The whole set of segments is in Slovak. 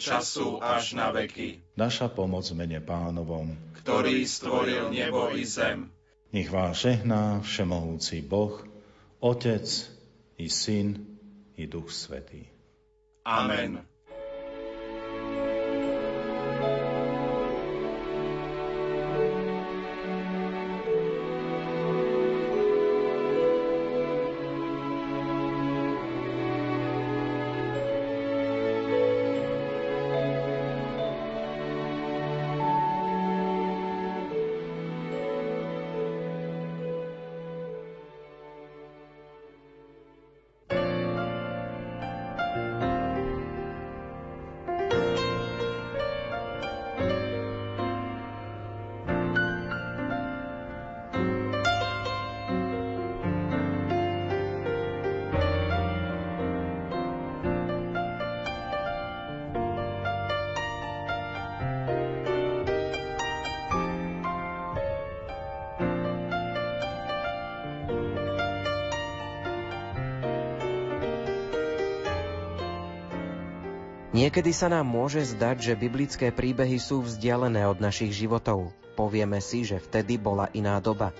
času až na veky. Naša pomoc mene pánovom, ktorý stvoril nebo i zem. Nech vás žehná všemohúci Boh, Otec i Syn i Duch Svetý. Amen. Niekedy sa nám môže zdať, že biblické príbehy sú vzdialené od našich životov. Povieme si, že vtedy bola iná doba.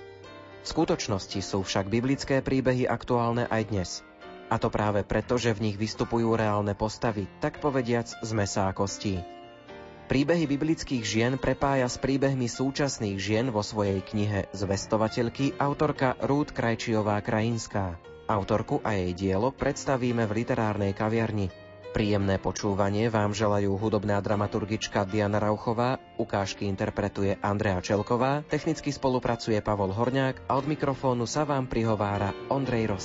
V skutočnosti sú však biblické príbehy aktuálne aj dnes. A to práve preto, že v nich vystupujú reálne postavy, tak povediac z mesa a kostí. Príbehy biblických žien prepája s príbehmi súčasných žien vo svojej knihe Zvestovateľky autorka Rúd Krajčiová Krajinská. Autorku a jej dielo predstavíme v literárnej kaviarni – Príjemné počúvanie vám želajú hudobná dramaturgička Diana Rauchová, ukážky interpretuje Andrea Čelková, technicky spolupracuje Pavol Horňák a od mikrofónu sa vám prihovára Ondrej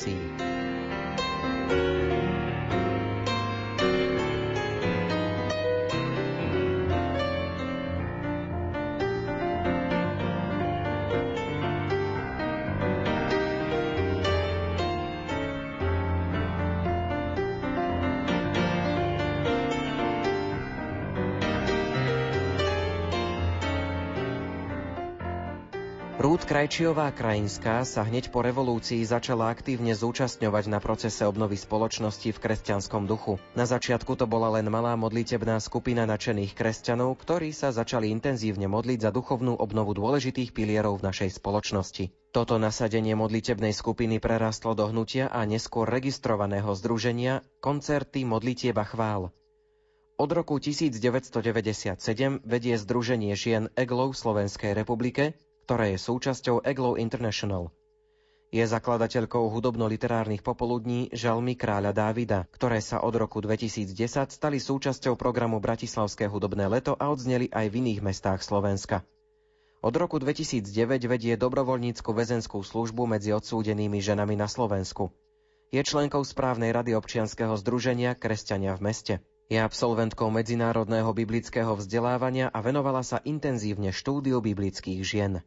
Rosí. Krajčiová Krajinská sa hneď po revolúcii začala aktívne zúčastňovať na procese obnovy spoločnosti v kresťanskom duchu. Na začiatku to bola len malá modlitebná skupina nadšených kresťanov, ktorí sa začali intenzívne modliť za duchovnú obnovu dôležitých pilierov v našej spoločnosti. Toto nasadenie modlitebnej skupiny prerastlo do hnutia a neskôr registrovaného združenia Koncerty modlitieba chvál. Od roku 1997 vedie Združenie žien EGLO v Slovenskej republike, ktoré je súčasťou Eglow International. Je zakladateľkou hudobno-literárnych popoludní Žalmy kráľa Dávida, ktoré sa od roku 2010 stali súčasťou programu Bratislavské hudobné leto a odzneli aj v iných mestách Slovenska. Od roku 2009 vedie dobrovoľnícku väzenskú službu medzi odsúdenými ženami na Slovensku. Je členkou správnej rady občianskeho združenia Kresťania v meste. Je absolventkou medzinárodného biblického vzdelávania a venovala sa intenzívne štúdiu biblických žien.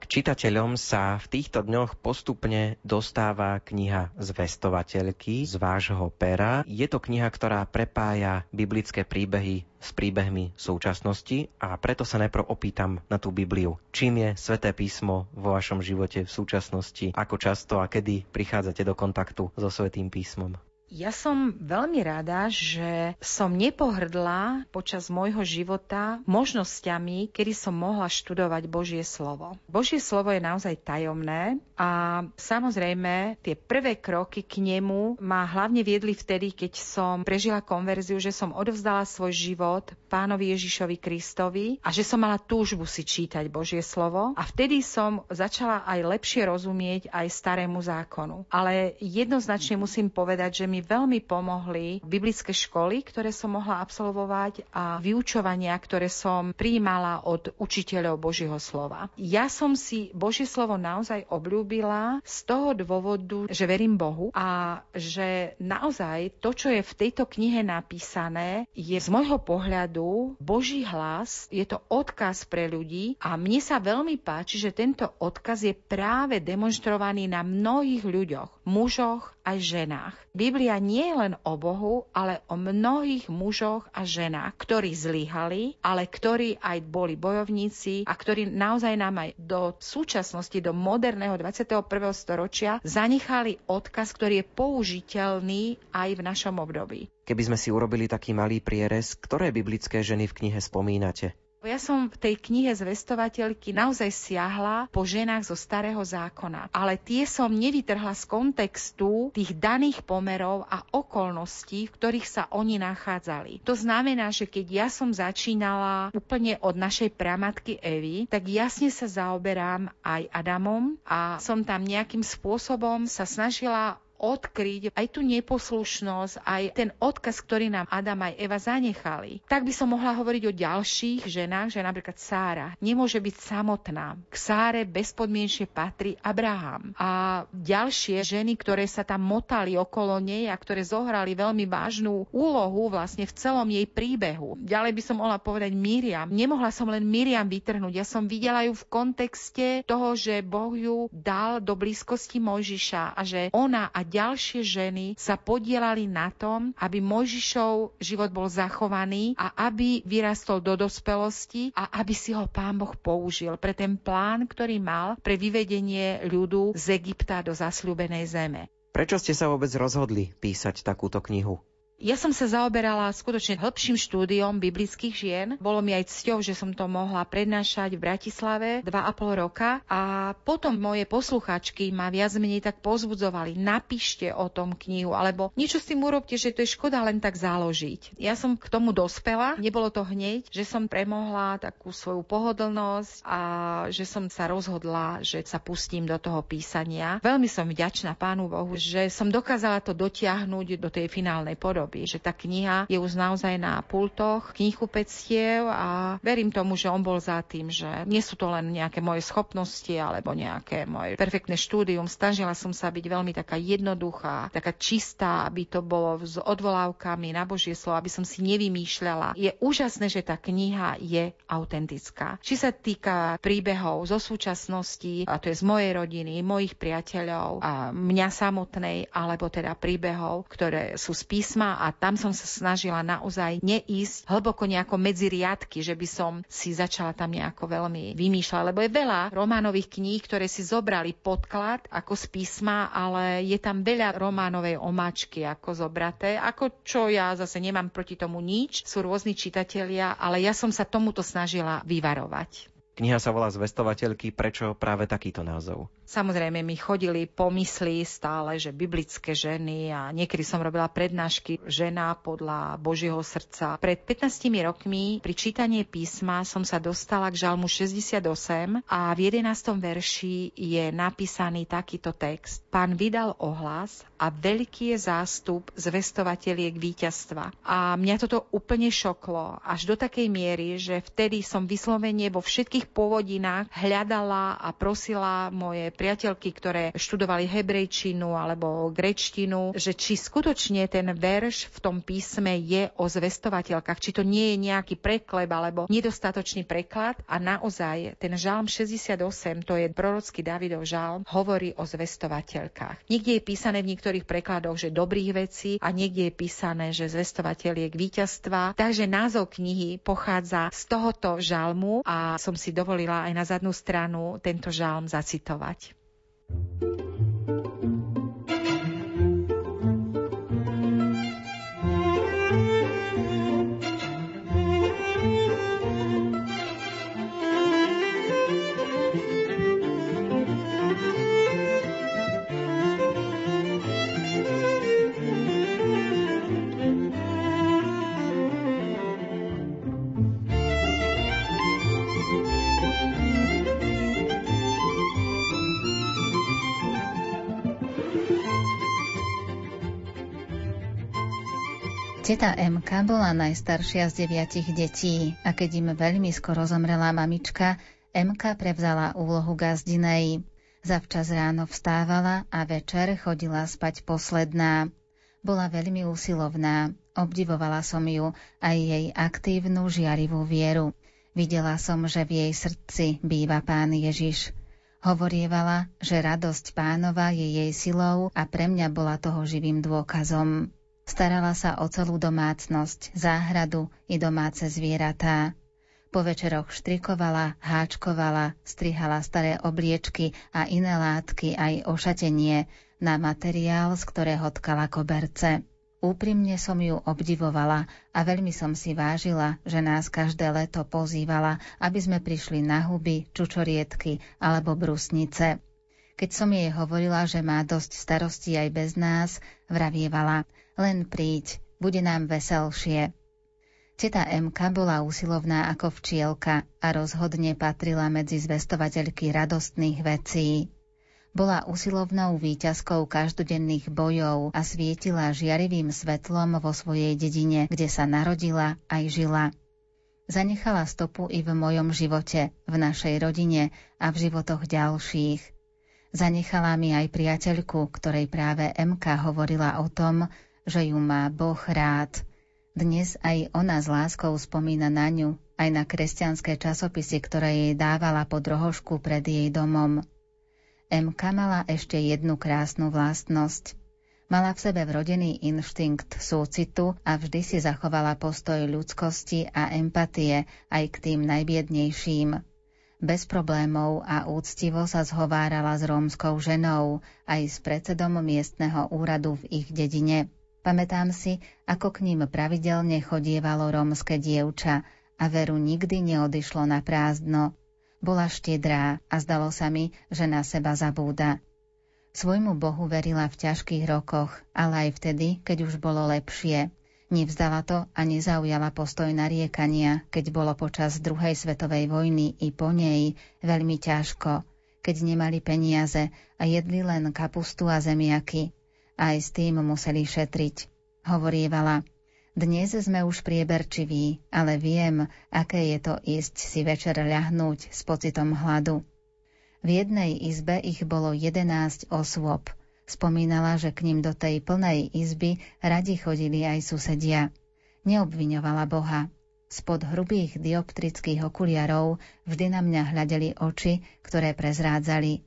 K čitateľom sa v týchto dňoch postupne dostáva kniha Zvestovateľky z vášho pera. Je to kniha, ktorá prepája biblické príbehy s príbehmi súčasnosti a preto sa najprv opýtam na tú Bibliu. Čím je Sveté písmo vo vašom živote v súčasnosti? Ako často a kedy prichádzate do kontaktu so Svetým písmom? Ja som veľmi rada, že som nepohrdla počas môjho života možnosťami, kedy som mohla študovať Božie slovo. Božie slovo je naozaj tajomné a samozrejme tie prvé kroky k nemu ma hlavne viedli vtedy, keď som prežila konverziu, že som odovzdala svoj život pánovi Ježišovi Kristovi a že som mala túžbu si čítať Božie slovo a vtedy som začala aj lepšie rozumieť aj starému zákonu. Ale jednoznačne musím povedať, že mi veľmi pomohli biblické školy, ktoré som mohla absolvovať a vyučovania, ktoré som prijímala od učiteľov Božieho slova. Ja som si Božie slovo naozaj obľúbila z toho dôvodu, že verím Bohu a že naozaj to, čo je v tejto knihe napísané, je z môjho pohľadu Boží hlas, je to odkaz pre ľudí a mne sa veľmi páči, že tento odkaz je práve demonstrovaný na mnohých ľuďoch, mužoch aj ženách. Biblia nie je len o Bohu, ale o mnohých mužoch a ženách, ktorí zlyhali, ale ktorí aj boli bojovníci a ktorí naozaj nám aj do súčasnosti, do moderného 21. storočia zanechali odkaz, ktorý je použiteľný aj v našom období. Keby sme si urobili taký malý prierez, ktoré biblické ženy v knihe spomínate? Ja som v tej knihe zvestovateľky naozaj siahla po ženách zo starého zákona, ale tie som nevytrhla z kontextu tých daných pomerov a okolností, v ktorých sa oni nachádzali. To znamená, že keď ja som začínala úplne od našej pramatky Evy, tak jasne sa zaoberám aj Adamom a som tam nejakým spôsobom sa snažila odkryť aj tú neposlušnosť, aj ten odkaz, ktorý nám Adam aj Eva zanechali. Tak by som mohla hovoriť o ďalších ženách, že napríklad Sára nemôže byť samotná. K Sáre bezpodmienšie patrí Abraham. A ďalšie ženy, ktoré sa tam motali okolo nej a ktoré zohrali veľmi vážnu úlohu vlastne v celom jej príbehu. Ďalej by som mohla povedať Miriam. Nemohla som len Miriam vytrhnúť. Ja som videla ju v kontexte toho, že Boh ju dal do blízkosti Mojžiša a že ona a ďalšie ženy sa podielali na tom, aby Mojžišov život bol zachovaný a aby vyrastol do dospelosti a aby si ho pán Boh použil pre ten plán, ktorý mal pre vyvedenie ľudu z Egypta do zasľúbenej zeme. Prečo ste sa vôbec rozhodli písať takúto knihu? Ja som sa zaoberala skutočne hĺbším štúdiom biblických žien. Bolo mi aj cťou, že som to mohla prednášať v Bratislave 2,5 roka a potom moje posluchačky ma viac menej tak pozbudzovali. Napíšte o tom knihu, alebo niečo s tým urobte, že to je škoda len tak záložiť. Ja som k tomu dospela, nebolo to hneď, že som premohla takú svoju pohodlnosť a že som sa rozhodla, že sa pustím do toho písania. Veľmi som vďačná Pánu Bohu, že som dokázala to dotiahnuť do tej finálnej podoby robí. Že tá kniha je už naozaj na pultoch knihkupectiev a verím tomu, že on bol za tým, že nie sú to len nejaké moje schopnosti alebo nejaké moje perfektné štúdium. Snažila som sa byť veľmi taká jednoduchá, taká čistá, aby to bolo s odvolávkami na Božie slovo, aby som si nevymýšľala. Je úžasné, že tá kniha je autentická. Či sa týka príbehov zo súčasnosti, a to je z mojej rodiny, mojich priateľov a mňa samotnej, alebo teda príbehov, ktoré sú z písma a tam som sa snažila naozaj neísť hlboko nejako medzi riadky, že by som si začala tam nejako veľmi vymýšľať, lebo je veľa románových kníh, ktoré si zobrali podklad ako z písma, ale je tam veľa románovej omáčky ako zobraté, ako čo ja zase nemám proti tomu nič, sú rôzni čitatelia, ale ja som sa tomuto snažila vyvarovať. Kniha sa volá Zvestovateľky, prečo práve takýto názov? Samozrejme mi chodili pomysly stále, že biblické ženy a niekedy som robila prednášky žena podľa Božieho srdca. Pred 15 rokmi pri čítaní písma som sa dostala k žalmu 68 a v 11. verši je napísaný takýto text. Pán vydal ohlas a veľký je zástup zvestovateľiek víťazstva. A mňa toto úplne šoklo až do takej miery, že vtedy som vyslovene vo všetkých pôvodinách hľadala a prosila moje priateľky, ktoré študovali hebrejčinu alebo grečtinu, že či skutočne ten verš v tom písme je o zvestovateľkách, či to nie je nejaký prekleb alebo nedostatočný preklad a naozaj ten žalm 68, to je prorocký Davidov žalm, hovorí o zvestovateľkách. Niekde je písané v niektorých prekladoch, že dobrých vecí a niekde je písané, že zvestovateľ je k víťazstva. Takže názov knihy pochádza z tohoto žalmu a som si dovolila aj na zadnú stranu tento žalm zacitovať. うん。Teta MK bola najstaršia z deviatich detí a keď im veľmi skoro zomrela mamička, MK prevzala úlohu gazdinej. Zavčas ráno vstávala a večer chodila spať posledná. Bola veľmi úsilovná, obdivovala som ju aj jej aktívnu žiarivú vieru. Videla som, že v jej srdci býva pán Ježiš. Hovorievala, že radosť pánova je jej silou a pre mňa bola toho živým dôkazom. Starala sa o celú domácnosť, záhradu i domáce zvieratá. Po večeroch štrikovala, háčkovala, strihala staré obliečky a iné látky aj ošatenie na materiál, z ktorého tkala koberce. Úprimne som ju obdivovala a veľmi som si vážila, že nás každé leto pozývala, aby sme prišli na huby, čučorietky alebo brusnice. Keď som jej hovorila, že má dosť starostí aj bez nás, vravievala, len príď, bude nám veselšie. Teta Emka bola usilovná ako včielka a rozhodne patrila medzi zvestovateľky radostných vecí. Bola usilovnou výťazkou každodenných bojov a svietila žiarivým svetlom vo svojej dedine, kde sa narodila aj žila. Zanechala stopu i v mojom živote, v našej rodine a v životoch ďalších. Zanechala mi aj priateľku, ktorej práve MK hovorila o tom, že ju má Boh rád. Dnes aj ona s láskou spomína na ňu, aj na kresťanské časopisy, ktoré jej dávala pod rohošku pred jej domom. MK mala ešte jednu krásnu vlastnosť. Mala v sebe vrodený inštinkt súcitu a vždy si zachovala postoj ľudskosti a empatie aj k tým najbiednejším. Bez problémov a úctivo sa zhovárala s rómskou ženou, aj s predsedom miestneho úradu v ich dedine. Pamätám si, ako k ním pravidelne chodievalo rómske dievča a veru nikdy neodišlo na prázdno. Bola štedrá a zdalo sa mi, že na seba zabúda. Svojmu Bohu verila v ťažkých rokoch, ale aj vtedy, keď už bolo lepšie. Nevzdala to a nezaujala postoj nariekania, keď bolo počas druhej svetovej vojny i po nej veľmi ťažko, keď nemali peniaze a jedli len kapustu a zemiaky. Aj s tým museli šetriť. Hovorievala, dnes sme už prieberčiví, ale viem, aké je to ísť si večer ľahnúť s pocitom hladu. V jednej izbe ich bolo jedenásť osôb. Spomínala, že k ním do tej plnej izby radi chodili aj susedia. Neobviňovala Boha. Spod hrubých dioptrických okuliarov vždy na mňa hľadeli oči, ktoré prezrádzali.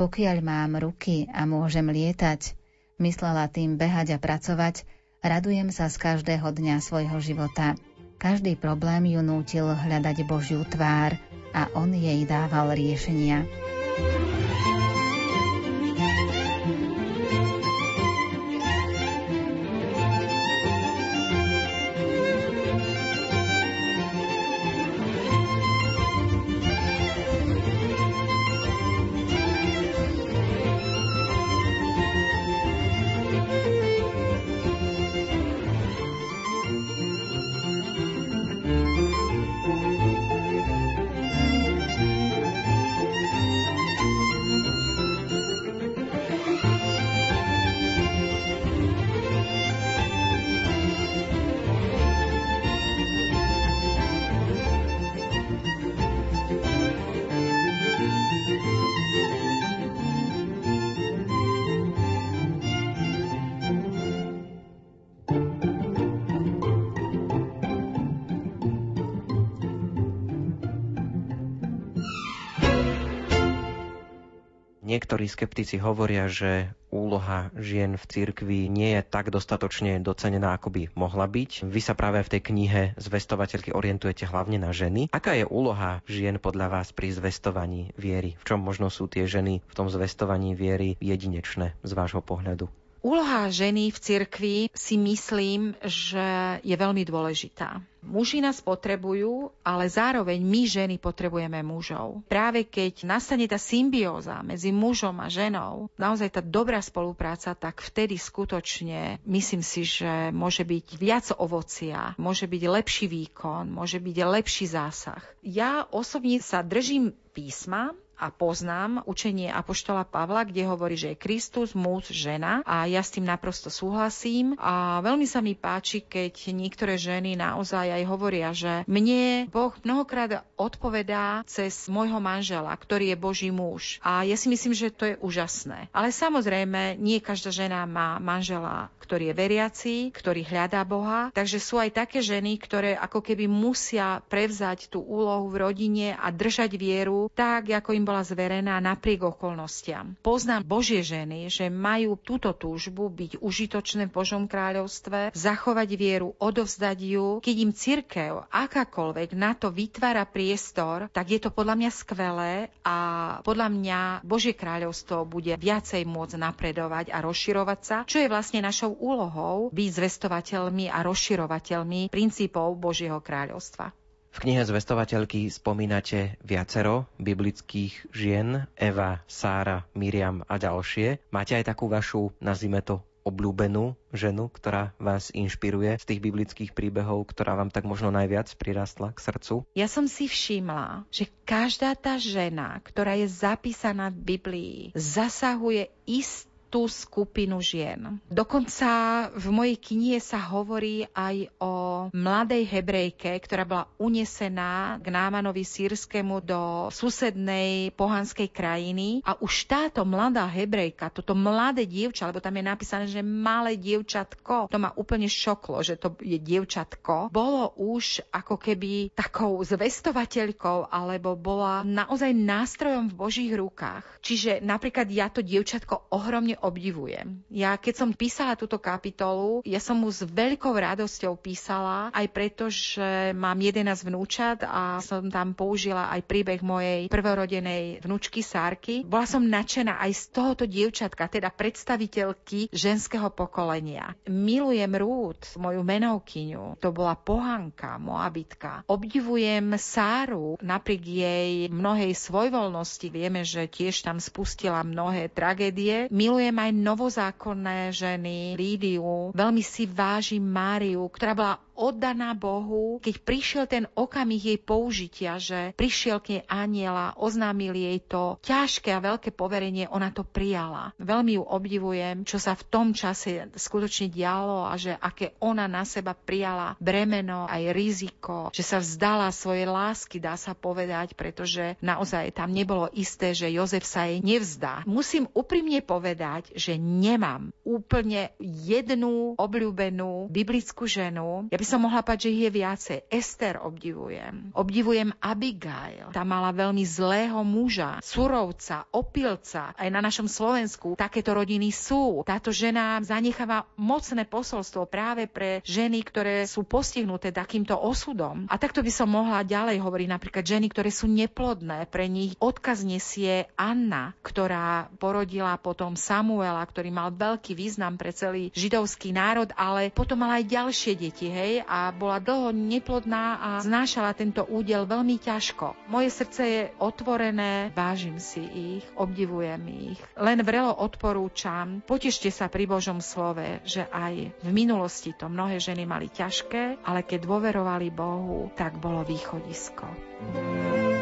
Pokiaľ mám ruky a môžem lietať, myslela tým behať a pracovať, Radujem sa z každého dňa svojho života. Každý problém ju nútil hľadať Božiu tvár a on jej dával riešenia. Niektorí skeptici hovoria, že úloha žien v cirkvi nie je tak dostatočne docenená, ako by mohla byť. Vy sa práve v tej knihe zvestovateľky orientujete hlavne na ženy. Aká je úloha žien podľa vás pri zvestovaní viery? V čom možno sú tie ženy v tom zvestovaní viery jedinečné z vášho pohľadu? Úloha ženy v cirkvi si myslím, že je veľmi dôležitá. Muži nás potrebujú, ale zároveň my ženy potrebujeme mužov. Práve keď nastane tá symbióza medzi mužom a ženou, naozaj tá dobrá spolupráca, tak vtedy skutočne myslím si, že môže byť viac ovocia, môže byť lepší výkon, môže byť lepší zásah. Ja osobne sa držím písma, a poznám učenie Apoštola Pavla, kde hovorí, že je Kristus, muž, žena a ja s tým naprosto súhlasím. A veľmi sa mi páči, keď niektoré ženy naozaj aj hovoria, že mne Boh mnohokrát odpovedá cez môjho manžela, ktorý je Boží muž. A ja si myslím, že to je úžasné. Ale samozrejme, nie každá žena má manžela, ktorý je veriaci, ktorý hľadá Boha, takže sú aj také ženy, ktoré ako keby musia prevzať tú úlohu v rodine a držať vieru tak, ako im bola zverená napriek okolnostiam. Poznám Božie ženy, že majú túto túžbu byť užitočné v Božom kráľovstve, zachovať vieru, odovzdať ju. Keď im cirkev akákoľvek na to vytvára priestor, tak je to podľa mňa skvelé a podľa mňa Božie kráľovstvo bude viacej môcť napredovať a rozširovať sa, čo je vlastne našou úlohou byť zvestovateľmi a rozširovateľmi princípov Božieho kráľovstva. V knihe zvestovateľky spomínate viacero biblických žien, Eva, Sára, Miriam a ďalšie. Máte aj takú vašu, nazvime to, obľúbenú ženu, ktorá vás inšpiruje z tých biblických príbehov, ktorá vám tak možno najviac prirastla k srdcu? Ja som si všimla, že každá tá žena, ktorá je zapísaná v Biblii, zasahuje ist tú skupinu žien. Dokonca v mojej knihe sa hovorí aj o mladej hebrejke, ktorá bola unesená k Námanovi sírskému do susednej pohanskej krajiny a už táto mladá hebrejka, toto mladé dievča, lebo tam je napísané, že malé dievčatko, to ma úplne šoklo, že to je dievčatko, bolo už ako keby takou zvestovateľkou alebo bola naozaj nástrojom v Božích rukách. Čiže napríklad ja to dievčatko ohromne obdivujem. Ja keď som písala túto kapitolu, ja som mu s veľkou radosťou písala, aj preto, že mám 11 vnúčat a som tam použila aj príbeh mojej prvorodenej vnúčky Sárky. Bola som nadšená aj z tohoto dievčatka, teda predstaviteľky ženského pokolenia. Milujem Rúd, moju menovkyňu. To bola pohanka, moabitka. Obdivujem Sáru, napriek jej mnohej svojvoľnosti. Vieme, že tiež tam spustila mnohé tragédie. Milujem milujem aj novozákonné ženy, Lídiu. Veľmi si vážim Máriu, ktorá bola oddaná Bohu, keď prišiel ten okamih jej použitia, že prišiel k nej aniela, oznámil jej to ťažké a veľké poverenie, ona to prijala. Veľmi ju obdivujem, čo sa v tom čase skutočne dialo a že aké ona na seba prijala bremeno, aj riziko, že sa vzdala svojej lásky, dá sa povedať, pretože naozaj tam nebolo isté, že Jozef sa jej nevzdá. Musím úprimne povedať, že nemám úplne jednu obľúbenú biblickú ženu. Ja by som mohla pať, že ich je viacej. Ester obdivujem. Obdivujem Abigail. Tá mala veľmi zlého muža, surovca, opilca. Aj na našom Slovensku takéto rodiny sú. Táto žena zanecháva mocné posolstvo práve pre ženy, ktoré sú postihnuté takýmto osudom. A takto by som mohla ďalej hovoriť napríklad ženy, ktoré sú neplodné. Pre nich odkaz nesie Anna, ktorá porodila potom Samuela, ktorý mal veľký význam pre celý židovský národ, ale potom mala aj ďalšie deti, hej, a bola dlho neplodná a znášala tento údel veľmi ťažko. Moje srdce je otvorené, vážim si ich, obdivujem ich. Len vrelo odporúčam, potešte sa pri Božom slove, že aj v minulosti to mnohé ženy mali ťažké, ale keď dôverovali Bohu, tak bolo východisko. thank you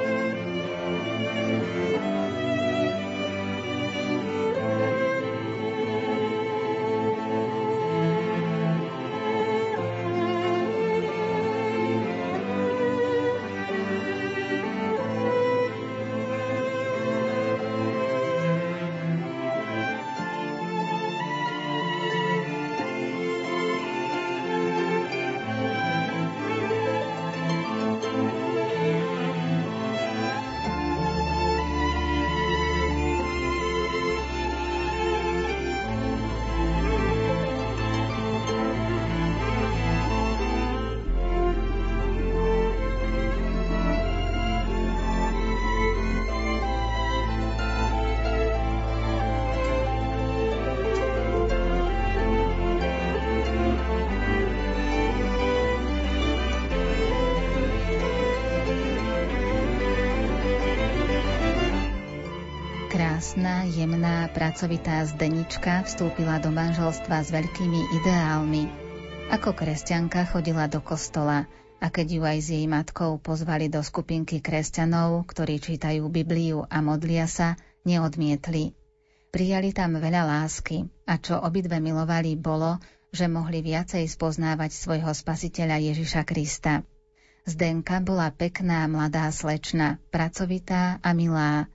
Krásna, jemná, pracovitá Zdenička vstúpila do manželstva s veľkými ideálmi. Ako kresťanka chodila do kostola a keď ju aj s jej matkou pozvali do skupinky kresťanov, ktorí čítajú Bibliu a modlia sa, neodmietli. Prijali tam veľa lásky a čo obidve milovali bolo, že mohli viacej spoznávať svojho spasiteľa Ježiša Krista. Zdenka bola pekná mladá slečna, pracovitá a milá,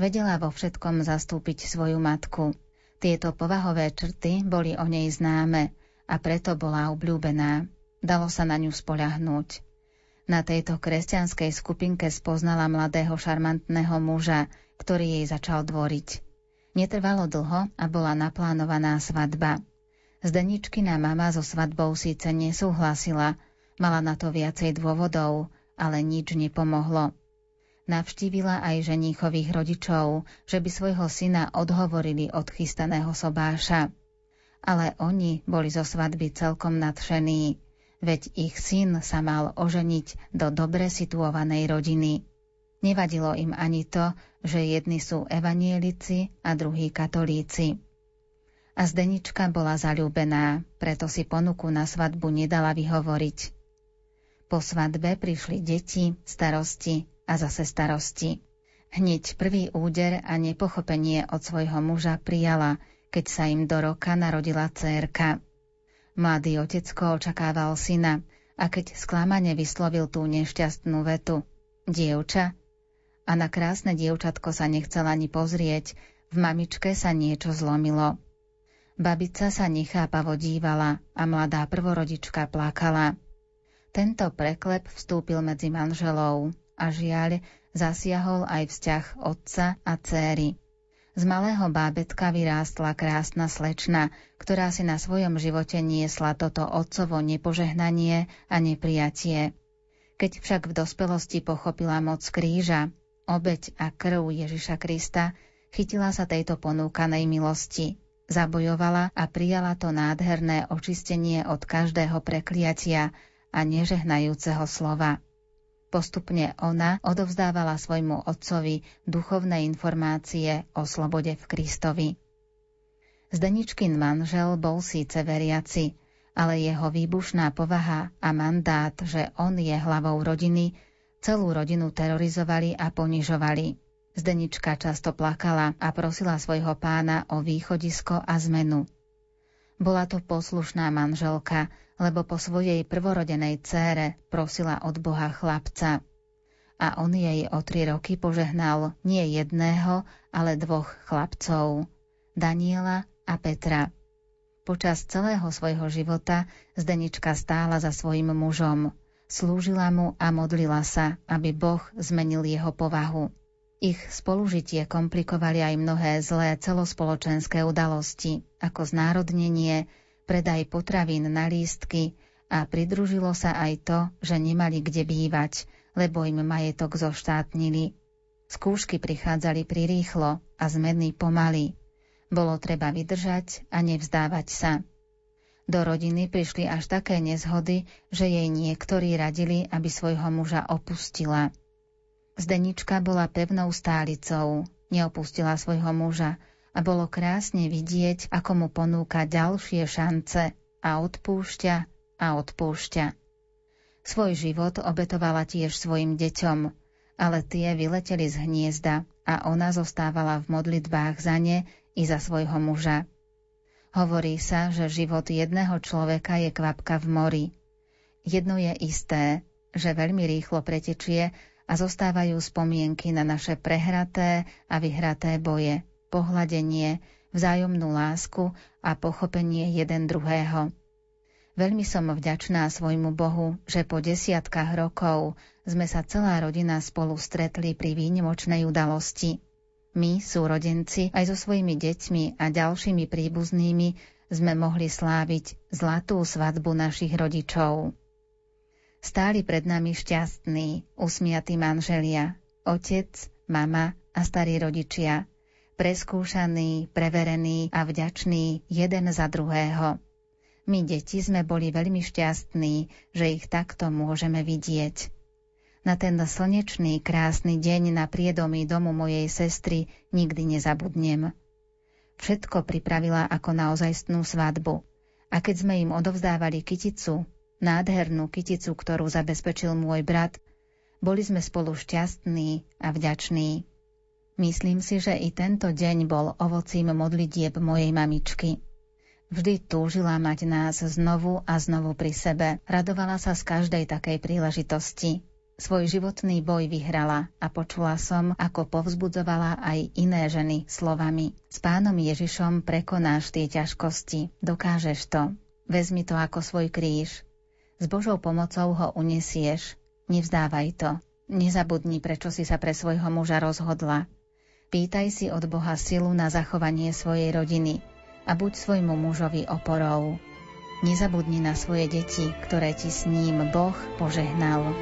Vedela vo všetkom zastúpiť svoju matku. Tieto povahové črty boli o nej známe a preto bola obľúbená. Dalo sa na ňu spoľahnúť. Na tejto kresťanskej skupinke spoznala mladého šarmantného muža, ktorý jej začal dvoriť. Netrvalo dlho a bola naplánovaná svadba. Zdeničkina mama so svadbou síce nesúhlasila, mala na to viacej dôvodov, ale nič nepomohlo. Navštívila aj ženíchových rodičov, že by svojho syna odhovorili od chystaného sobáša. Ale oni boli zo svadby celkom nadšení veď ich syn sa mal oženiť do dobre situovanej rodiny. Nevadilo im ani to, že jedni sú evanielici a druhí katolíci. A Zdenička bola zalúbená, preto si ponuku na svadbu nedala vyhovoriť. Po svadbe prišli deti, starosti a zase starosti. Hneď prvý úder a nepochopenie od svojho muža prijala, keď sa im do roka narodila cérka. Mladý otecko očakával syna a keď sklamane vyslovil tú nešťastnú vetu dievča a na krásne dievčatko sa nechcel ani pozrieť, v mamičke sa niečo zlomilo. Babica sa nechápavo dívala a mladá prvorodička plakala. Tento preklep vstúpil medzi manželov a žiaľ zasiahol aj vzťah otca a céry. Z malého bábetka vyrástla krásna slečna, ktorá si na svojom živote niesla toto otcovo nepožehnanie a neprijatie. Keď však v dospelosti pochopila moc kríža, obeď a krv Ježiša Krista, chytila sa tejto ponúkanej milosti, zabojovala a prijala to nádherné očistenie od každého prekliatia a nežehnajúceho slova. Postupne ona odovzdávala svojmu otcovi duchovné informácie o slobode v Kristovi. Zdeničkin manžel bol síce veriaci, ale jeho výbušná povaha a mandát, že on je hlavou rodiny, celú rodinu terorizovali a ponižovali. Zdenička často plakala a prosila svojho pána o východisko a zmenu. Bola to poslušná manželka, lebo po svojej prvorodenej cére prosila od Boha chlapca. A on jej o tri roky požehnal nie jedného, ale dvoch chlapcov, Daniela a Petra. Počas celého svojho života Zdenička stála za svojim mužom, slúžila mu a modlila sa, aby Boh zmenil jeho povahu. Ich spolužitie komplikovali aj mnohé zlé celospoločenské udalosti, ako znárodnenie, predaj potravín na lístky a pridružilo sa aj to, že nemali kde bývať, lebo im majetok zoštátnili. Skúšky prichádzali prirýchlo a zmeny pomaly. Bolo treba vydržať a nevzdávať sa. Do rodiny prišli až také nezhody, že jej niektorí radili, aby svojho muža opustila – Zdenička bola pevnou stálicou, neopustila svojho muža a bolo krásne vidieť, ako mu ponúka ďalšie šance a odpúšťa a odpúšťa. Svoj život obetovala tiež svojim deťom, ale tie vyleteli z hniezda a ona zostávala v modlitbách za ne i za svojho muža. Hovorí sa, že život jedného človeka je kvapka v mori. Jedno je isté, že veľmi rýchlo pretečie a zostávajú spomienky na naše prehraté a vyhraté boje, pohľadenie, vzájomnú lásku a pochopenie jeden druhého. Veľmi som vďačná svojmu Bohu, že po desiatkách rokov sme sa celá rodina spolu stretli pri výnimočnej udalosti. My, súrodenci, aj so svojimi deťmi a ďalšími príbuznými sme mohli sláviť zlatú svadbu našich rodičov. Stáli pred nami šťastní, usmiatí manželia, otec, mama a starí rodičia, preskúšaní, preverení a vďační jeden za druhého. My deti sme boli veľmi šťastní, že ich takto môžeme vidieť. Na ten slnečný, krásny deň na priedomí domu mojej sestry nikdy nezabudnem. Všetko pripravila ako naozajstnú svadbu. A keď sme im odovzdávali kyticu, nádhernú kyticu, ktorú zabezpečil môj brat, boli sme spolu šťastní a vďační. Myslím si, že i tento deň bol ovocím modlitieb mojej mamičky. Vždy túžila mať nás znovu a znovu pri sebe. Radovala sa z každej takej príležitosti. Svoj životný boj vyhrala a počula som, ako povzbudzovala aj iné ženy slovami. S pánom Ježišom prekonáš tie ťažkosti. Dokážeš to. Vezmi to ako svoj kríž. S Božou pomocou ho unesieš, Nevzdávaj to. Nezabudni, prečo si sa pre svojho muža rozhodla. Pýtaj si od Boha silu na zachovanie svojej rodiny a buď svojmu mužovi oporou. Nezabudni na svoje deti, ktoré ti s ním Boh požehnal.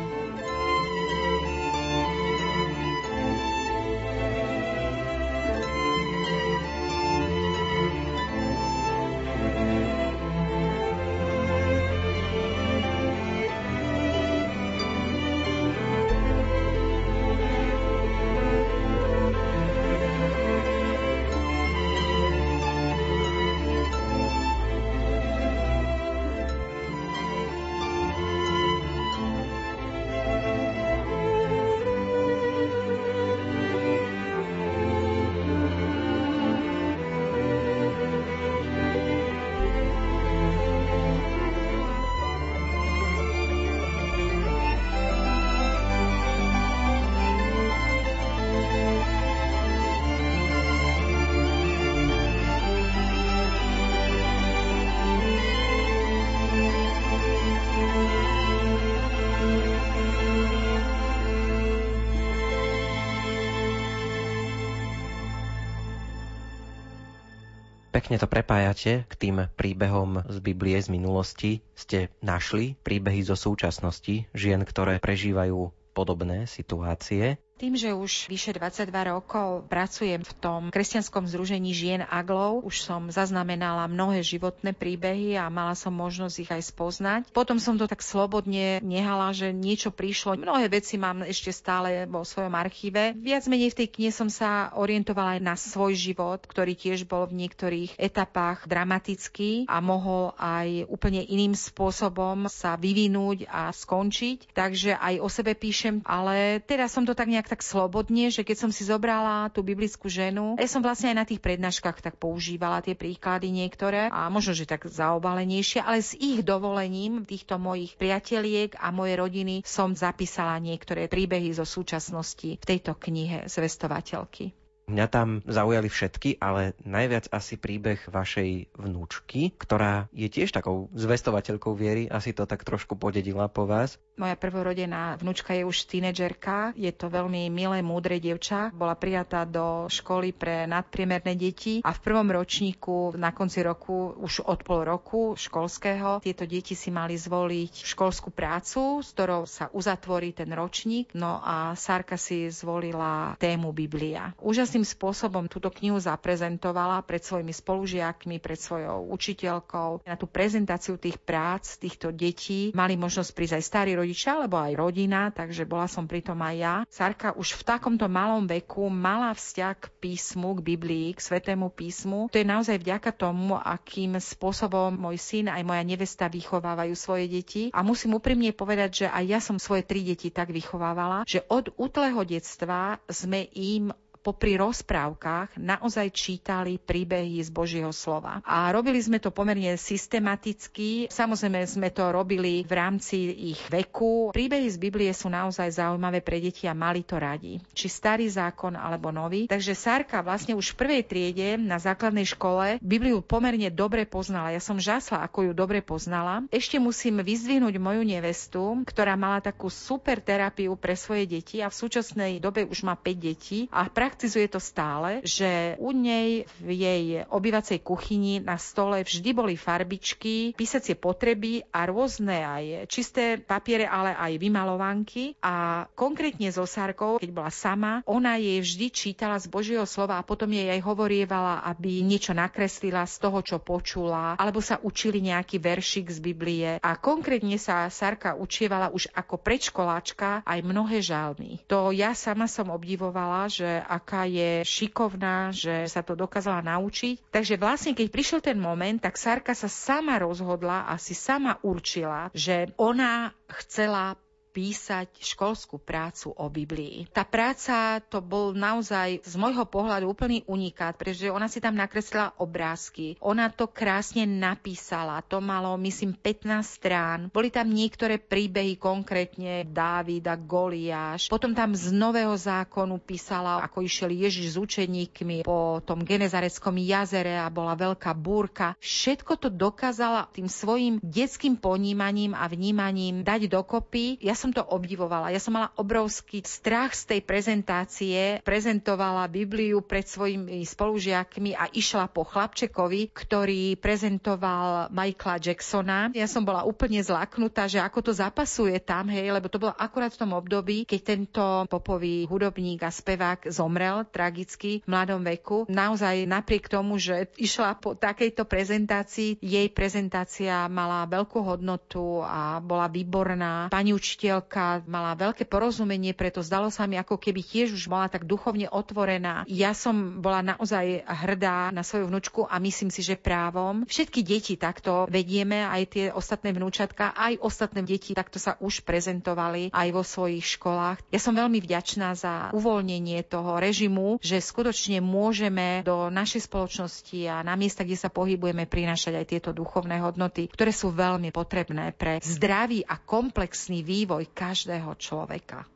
Pekne to prepájate k tým príbehom z Biblie z minulosti. Ste našli príbehy zo súčasnosti žien, ktoré prežívajú podobné situácie. Tým, že už vyše 22 rokov pracujem v tom kresťanskom združení žien Aglov, už som zaznamenala mnohé životné príbehy a mala som možnosť ich aj spoznať. Potom som to tak slobodne nehala, že niečo prišlo. Mnohé veci mám ešte stále vo svojom archíve. Viac menej v tej knihe som sa orientovala aj na svoj život, ktorý tiež bol v niektorých etapách dramatický a mohol aj úplne iným spôsobom sa vyvinúť a skončiť. Takže aj o sebe píšem, ale teraz som to tak nejak tak slobodne, že keď som si zobrala tú biblickú ženu, ja som vlastne aj na tých prednáškach tak používala tie príklady niektoré a možno, že tak zaobalenejšie, ale s ich dovolením týchto mojich priateliek a mojej rodiny som zapísala niektoré príbehy zo súčasnosti v tejto knihe Zvestovateľky. Mňa tam zaujali všetky, ale najviac asi príbeh vašej vnúčky, ktorá je tiež takou zvestovateľkou viery, asi to tak trošku podedila po vás. Moja prvorodená vnúčka je už tínedžerka, je to veľmi milé, múdre dievča. Bola prijatá do školy pre nadpriemerné deti a v prvom ročníku na konci roku, už od pol roku školského, tieto deti si mali zvoliť školskú prácu, s ktorou sa uzatvorí ten ročník. No a Sárka si zvolila tému Biblia. Úžasným spôsobom túto knihu zaprezentovala pred svojimi spolužiakmi, pred svojou učiteľkou. Na tú prezentáciu tých prác týchto detí mali možnosť prísť aj starí rodičia rodičia, alebo aj rodina, takže bola som pritom aj ja. Sarka už v takomto malom veku mala vzťah k písmu, k Biblii, k Svetému písmu. To je naozaj vďaka tomu, akým spôsobom môj syn aj moja nevesta vychovávajú svoje deti. A musím úprimne povedať, že aj ja som svoje tri deti tak vychovávala, že od útleho detstva sme im popri rozprávkach naozaj čítali príbehy z Božieho slova. A robili sme to pomerne systematicky. Samozrejme sme to robili v rámci ich veku. Príbehy z Biblie sú naozaj zaujímavé pre deti a mali to radi. Či starý zákon alebo nový. Takže Sárka vlastne už v prvej triede na základnej škole Bibliu pomerne dobre poznala. Ja som žasla, ako ju dobre poznala. Ešte musím vyzdvihnúť moju nevestu, ktorá mala takú super terapiu pre svoje deti a v súčasnej dobe už má 5 detí a prakticky praktizuje to stále, že u nej v jej obyvacej kuchyni na stole vždy boli farbičky, písacie potreby a rôzne aj čisté papiere, ale aj vymalovanky. A konkrétne so Sárkou, keď bola sama, ona jej vždy čítala z Božieho slova a potom jej aj hovorievala, aby niečo nakreslila z toho, čo počula, alebo sa učili nejaký veršik z Biblie. A konkrétne sa Sárka učievala už ako predškoláčka aj mnohé žalmy. To ja sama som obdivovala, že ak aká je šikovná, že sa to dokázala naučiť. Takže vlastne, keď prišiel ten moment, tak Sarka sa sama rozhodla a si sama určila, že ona chcela písať školskú prácu o Biblii. Tá práca to bol naozaj z môjho pohľadu úplný unikát, pretože ona si tam nakreslila obrázky. Ona to krásne napísala. To malo, myslím, 15 strán. Boli tam niektoré príbehy, konkrétne Dávida, Goliáš. Potom tam z Nového zákonu písala, ako išiel Ježiš s učeníkmi po tom Genezareckom jazere a bola veľká búrka. Všetko to dokázala tým svojim detským ponímaním a vnímaním dať dokopy. Ja som som to obdivovala. Ja som mala obrovský strach z tej prezentácie. Prezentovala Bibliu pred svojimi spolužiakmi a išla po chlapčekovi, ktorý prezentoval Michaela Jacksona. Ja som bola úplne zlaknutá, že ako to zapasuje tam, hej, lebo to bolo akurát v tom období, keď tento popový hudobník a spevák zomrel tragicky v mladom veku. Naozaj napriek tomu, že išla po takejto prezentácii, jej prezentácia mala veľkú hodnotu a bola výborná. Pani učiteľka mala veľké porozumenie, preto zdalo sa mi, ako keby tiež už bola tak duchovne otvorená. Ja som bola naozaj hrdá na svoju vnúčku a myslím si, že právom. Všetky deti takto vedieme, aj tie ostatné vnúčatka, aj ostatné deti takto sa už prezentovali aj vo svojich školách. Ja som veľmi vďačná za uvoľnenie toho režimu, že skutočne môžeme do našej spoločnosti a na miesta, kde sa pohybujeme, prinášať aj tieto duchovné hodnoty, ktoré sú veľmi potrebné pre zdravý a komplexný vývoj každého človeka.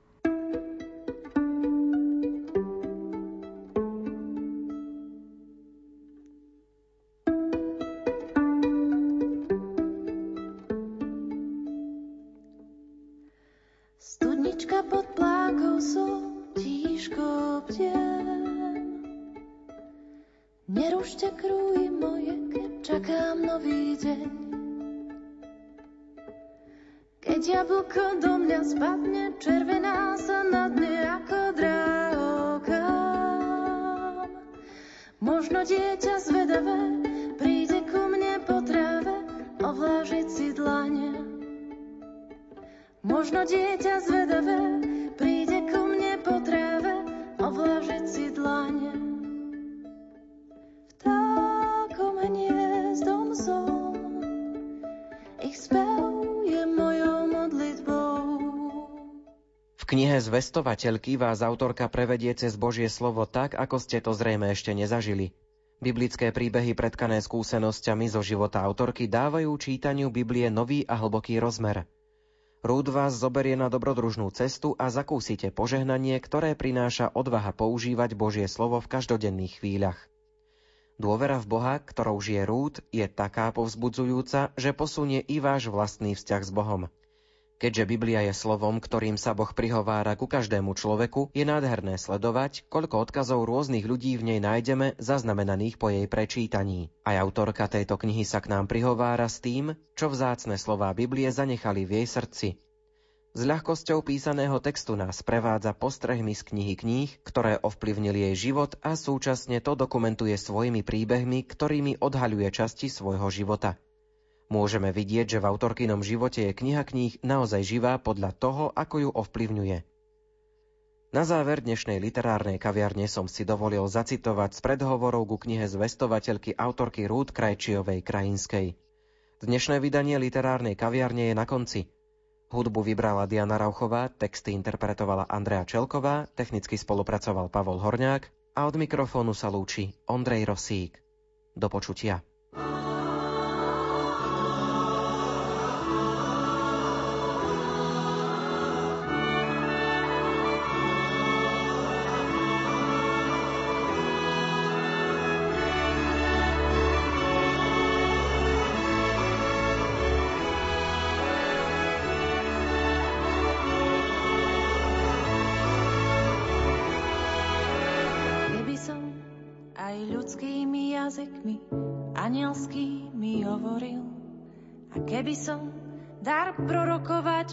Nerušte krúj moje, keď čakám nový deň. Keď jablko do mňa spadne, červená sa na dne ako drahokám. Možno dieťa zvedavé príde ku mne po tráve ovlážiť si dlane. Možno dieťa zvedavé Zvestovateľky vás autorka prevedie cez Božie slovo tak, ako ste to zrejme ešte nezažili. Biblické príbehy predkané skúsenosťami zo života autorky dávajú čítaniu Biblie nový a hlboký rozmer. Rúd vás zoberie na dobrodružnú cestu a zakúsite požehnanie, ktoré prináša odvaha používať Božie slovo v každodenných chvíľach. Dôvera v Boha, ktorou žije Rúd, je taká povzbudzujúca, že posunie i váš vlastný vzťah s Bohom. Keďže Biblia je slovom, ktorým sa Boh prihovára ku každému človeku, je nádherné sledovať, koľko odkazov rôznych ľudí v nej nájdeme zaznamenaných po jej prečítaní. Aj autorka tejto knihy sa k nám prihovára s tým, čo vzácne slová Biblie zanechali v jej srdci. S ľahkosťou písaného textu nás prevádza postrehmi z knihy kníh, ktoré ovplyvnili jej život a súčasne to dokumentuje svojimi príbehmi, ktorými odhaľuje časti svojho života. Môžeme vidieť, že v autorkynom živote je kniha kníh naozaj živá podľa toho, ako ju ovplyvňuje. Na záver dnešnej literárnej kaviarne som si dovolil zacitovať z predhovorov ku knihe zvestovateľky autorky Rúd Krajčiovej Krajinskej. Dnešné vydanie literárnej kaviarne je na konci. Hudbu vybrala Diana Rauchová, texty interpretovala Andrea Čelková, technicky spolupracoval Pavol Horňák a od mikrofónu sa lúči Ondrej Rosík. Do počutia.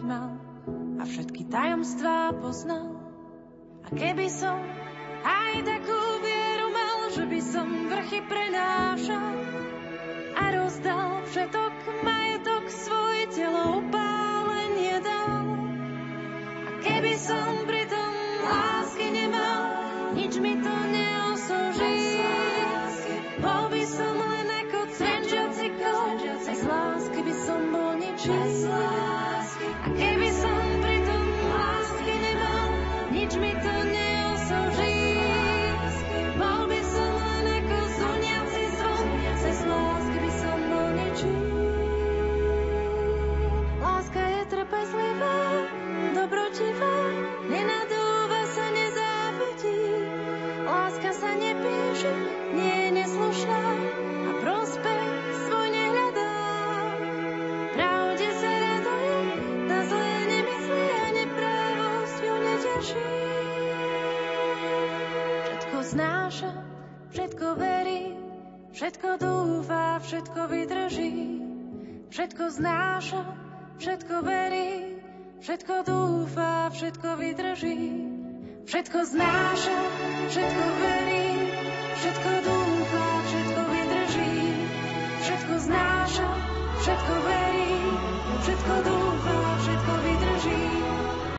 Mal a všetky tajomstvá poznal. A keby som aj takú vieru mal, že by som vrchy prenášal a rozdal všetok majetok svoj telo upálenie dal. A keby som pritom všetko dúfa, všetko vydrží. Všetko znáša, všetko verí,